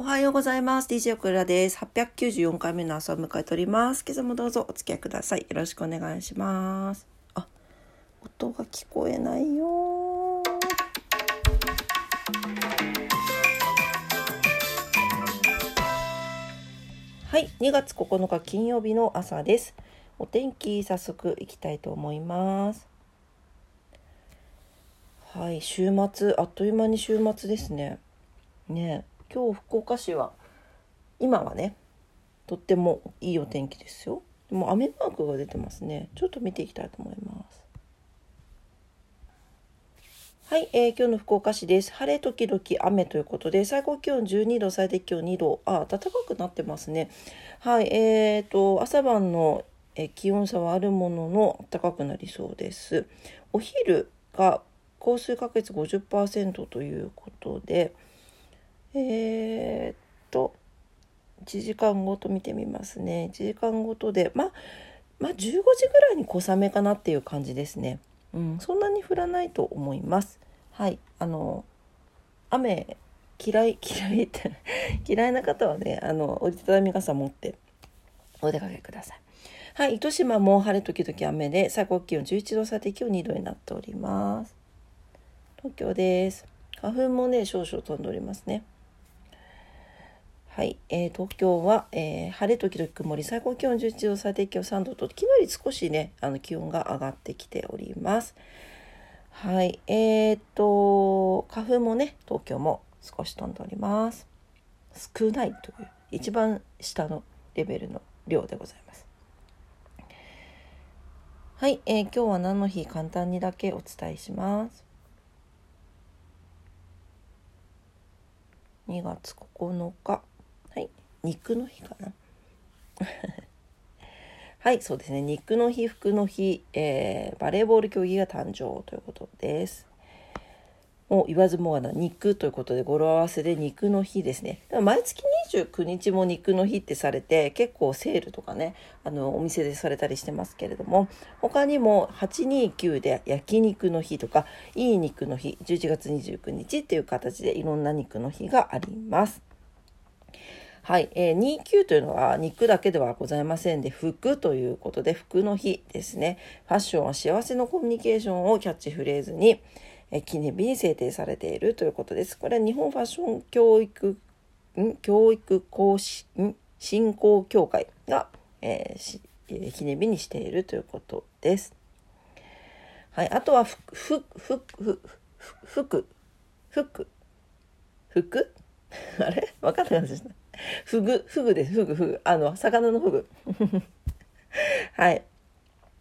おはようございます。DJ オクラです。894回目の朝を迎えております。今朝もどうぞお付き合いください。よろしくお願いします。あ、音が聞こえないよはい、2月9日金曜日の朝です。お天気早速いきたいと思います。はい、週末あっという間に週末ですね。ね今日福岡市は今はねとってもいいお天気ですよでも雨マークが出てますねちょっと見ていきたいと思いますはい、えー、今日の福岡市です。晴れ時々雨ということで、最高気温12度、最低気温2度、あ、暖かくなってますね。はい、えーと、朝晩の、え気温差はあるものの、暖かくなりそうです。お昼が降水確率50%ということで、えー、っと1時間ごと見てみますね。1時間ごとでまあまあ15時ぐらいに小雨かなっていう感じですね、うん、そんなに降らないと思います。はいあの雨嫌い嫌いって 嫌いな方はねあの折りたたみ傘持ってお出かけください。はい、糸島も晴れ時々雨で最高気温11度最低気温2度になっております。東京です。花粉もね少々飛んでおりますね。はい、えー、東京は、えー、晴れ時々曇り最高気温11度最低気温3度と昨日より少しねあの気温が上がってきております。はい。えー、っと花粉もね東京も少し飛んでおります。少ないという一番下のレベルの量でございます。はい、えー、今日は何の日簡単にだけお伝えします。2月9日。肉の日かな？はいそうですね。肉の日服の日、えー、バレーボール競技が誕生ということです。もう言わずもがな肉ということで語呂合わせで肉の日ですね。毎月29日も肉の日ってされて結構セールとかねあのお店でされたりしてますけれども他にも829で焼肉の日とかいい肉の日11月29日っていう形でいろんな肉の日があります。はい、えー、29というのは肉だけではございませんで服ということで服の日ですね。ファッションは幸せのコミュニケーションをキャッチフレーズに、えー、記念日に制定されているということです。これは日本ファッション教育ん？教育講師ん？振興協会が、えーえー、記念日にしているということです。はい、あとは服服服服服服あれ？分かんなかったですね。フグ、フグです。フグ、フグ。あの、魚のフグ。はい。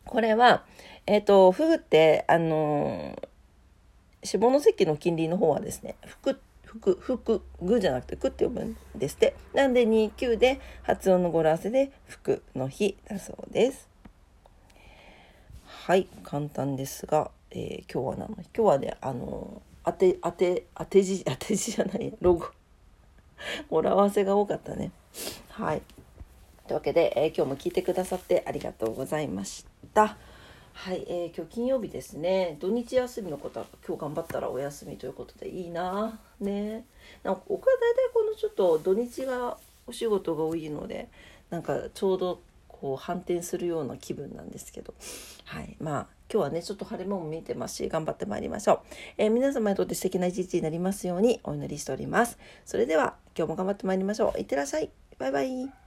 これは、えっ、ー、と、フグって、あの下関の近隣の方はですね、福、福、福、グじゃなくて、くって呼ぶんですって。なんで、29で、発音の語呂合わせで、福の日だそうです。はい、簡単ですが、えー、今日は何の今日はね、あの当て、当て、当て字、当て字じゃない、ロゴ。語呂合わせが多かったね。はい。というわけで、えー、今日も聞いてくださってありがとうございました。はい、えー、今日金曜日ですね。土日休みの方は今日頑張ったらお休みということでいいな。ね。なんか僕は大体このちょっと土日がお仕事が多いので、なんかちょうどこう反転するような気分なんですけど、はい、まあ今日はねちょっと晴れ間も見えてますし頑張ってまいりましょう、えー、皆様にとって素敵な一日になりますようにお祈りしております。それでは今日も頑張ってまいりましょう。いってらっしゃい。バイバイ。